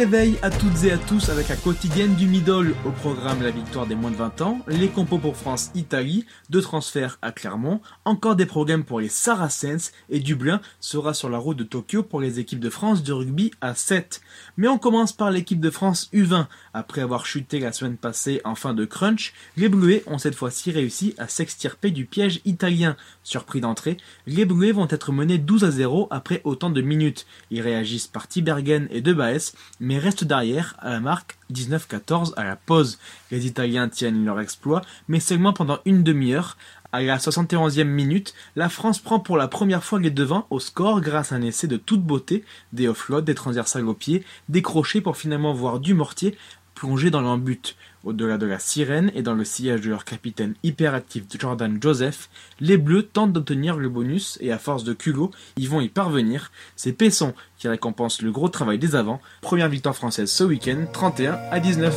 réveil à toutes et à tous avec la quotidienne du middle. Au programme la victoire des moins de 20 ans, les compos pour France-Italie, deux transferts à Clermont, encore des programmes pour les Saracens et Dublin sera sur la route de Tokyo pour les équipes de France de rugby à 7. Mais on commence par l'équipe de France U20. Après avoir chuté la semaine passée en fin de crunch, les Bleuets ont cette fois-ci réussi à s'extirper du piège italien. Surpris d'entrée, les Bleuets vont être menés 12 à 0 après autant de minutes. Ils réagissent par Tibergen et De Baes, mais restent derrière à la marque 19-14 à la pause. Les Italiens tiennent leur exploit, mais seulement pendant une demi-heure. À la 71e minute, la France prend pour la première fois les devants au score grâce à un essai de toute beauté, des offloads, des transversales au pied, décrochés pour finalement voir du mortier plonger dans l'embut. Au-delà de la sirène et dans le sillage de leur capitaine hyperactif Jordan Joseph, les Bleus tentent d'obtenir le bonus et à force de culot, ils vont y parvenir. C'est Pesson qui récompense le gros travail des avants. Première victoire française ce week-end, 31 à 19.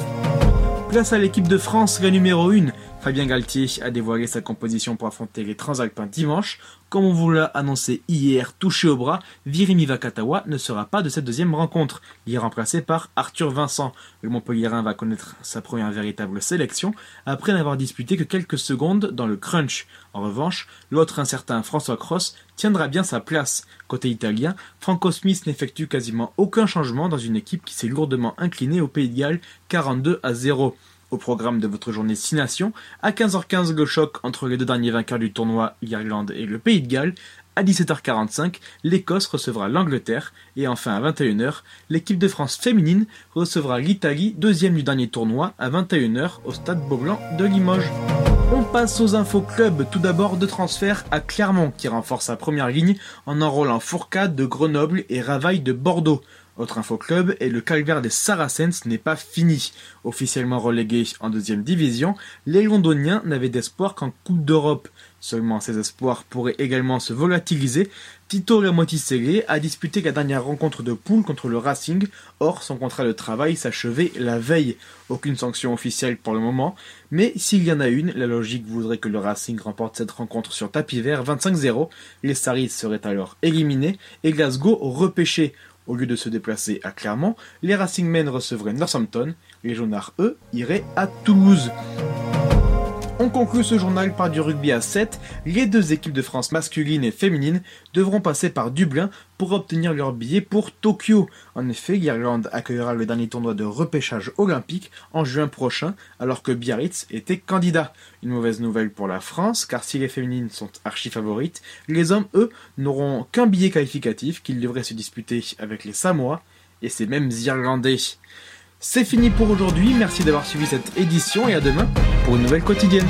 Place à l'équipe de France, la numéro 1. Fabien Galtier a dévoilé sa composition pour affronter les Transalpins dimanche. Comme on vous l'a annoncé hier, touché au bras, Virimi Vakatawa ne sera pas de cette deuxième rencontre. Il est remplacé par Arthur Vincent. Le Montpellierin va connaître sa première véritable sélection après n'avoir disputé que quelques secondes dans le crunch. En revanche, l'autre incertain François Cross tiendra bien sa place. Côté italien, Franco Smith n'effectue quasiment aucun changement dans une équipe qui s'est lourdement inclinée au Pays de Galles 42 à 0. Au programme de votre journée 6 nations, à 15h15 le choc entre les deux derniers vainqueurs du tournoi, l'Irlande et le Pays de Galles. À 17h45, l'Écosse recevra l'Angleterre. Et enfin à 21h, l'équipe de France féminine recevra l'Italie, deuxième du dernier tournoi, à 21h au stade Beaublanc de Limoges. On passe aux infos club. Tout d'abord, de transfert à Clermont qui renforce sa première ligne en enrôlant Fourcade de Grenoble et Ravaille de Bordeaux. Autre info club, et le calvaire des Saracens n'est pas fini. Officiellement relégués en deuxième division, les Londoniens n'avaient d'espoir qu'en Coupe d'Europe. Seulement ces espoirs pourraient également se volatiliser. Tito Remotisele a disputé la dernière rencontre de poule contre le Racing, or son contrat de travail s'achevait la veille. Aucune sanction officielle pour le moment, mais s'il y en a une, la logique voudrait que le Racing remporte cette rencontre sur tapis vert 25-0. Les Saris seraient alors éliminés et Glasgow repêché. Au lieu de se déplacer à Clermont, les Racingmen recevraient Northampton, les Jaunards, eux, iraient à Toulouse. On conclut ce journal par du rugby à 7. Les deux équipes de France masculine et féminine devront passer par Dublin pour obtenir leur billet pour Tokyo. En effet, l'Irlande accueillera le dernier tournoi de repêchage olympique en juin prochain, alors que Biarritz était candidat. Une mauvaise nouvelle pour la France, car si les féminines sont archi favorites, les hommes, eux, n'auront qu'un billet qualificatif qu'ils devraient se disputer avec les Samoa et ces mêmes Irlandais. C'est fini pour aujourd'hui, merci d'avoir suivi cette édition et à demain pour une nouvelle quotidienne.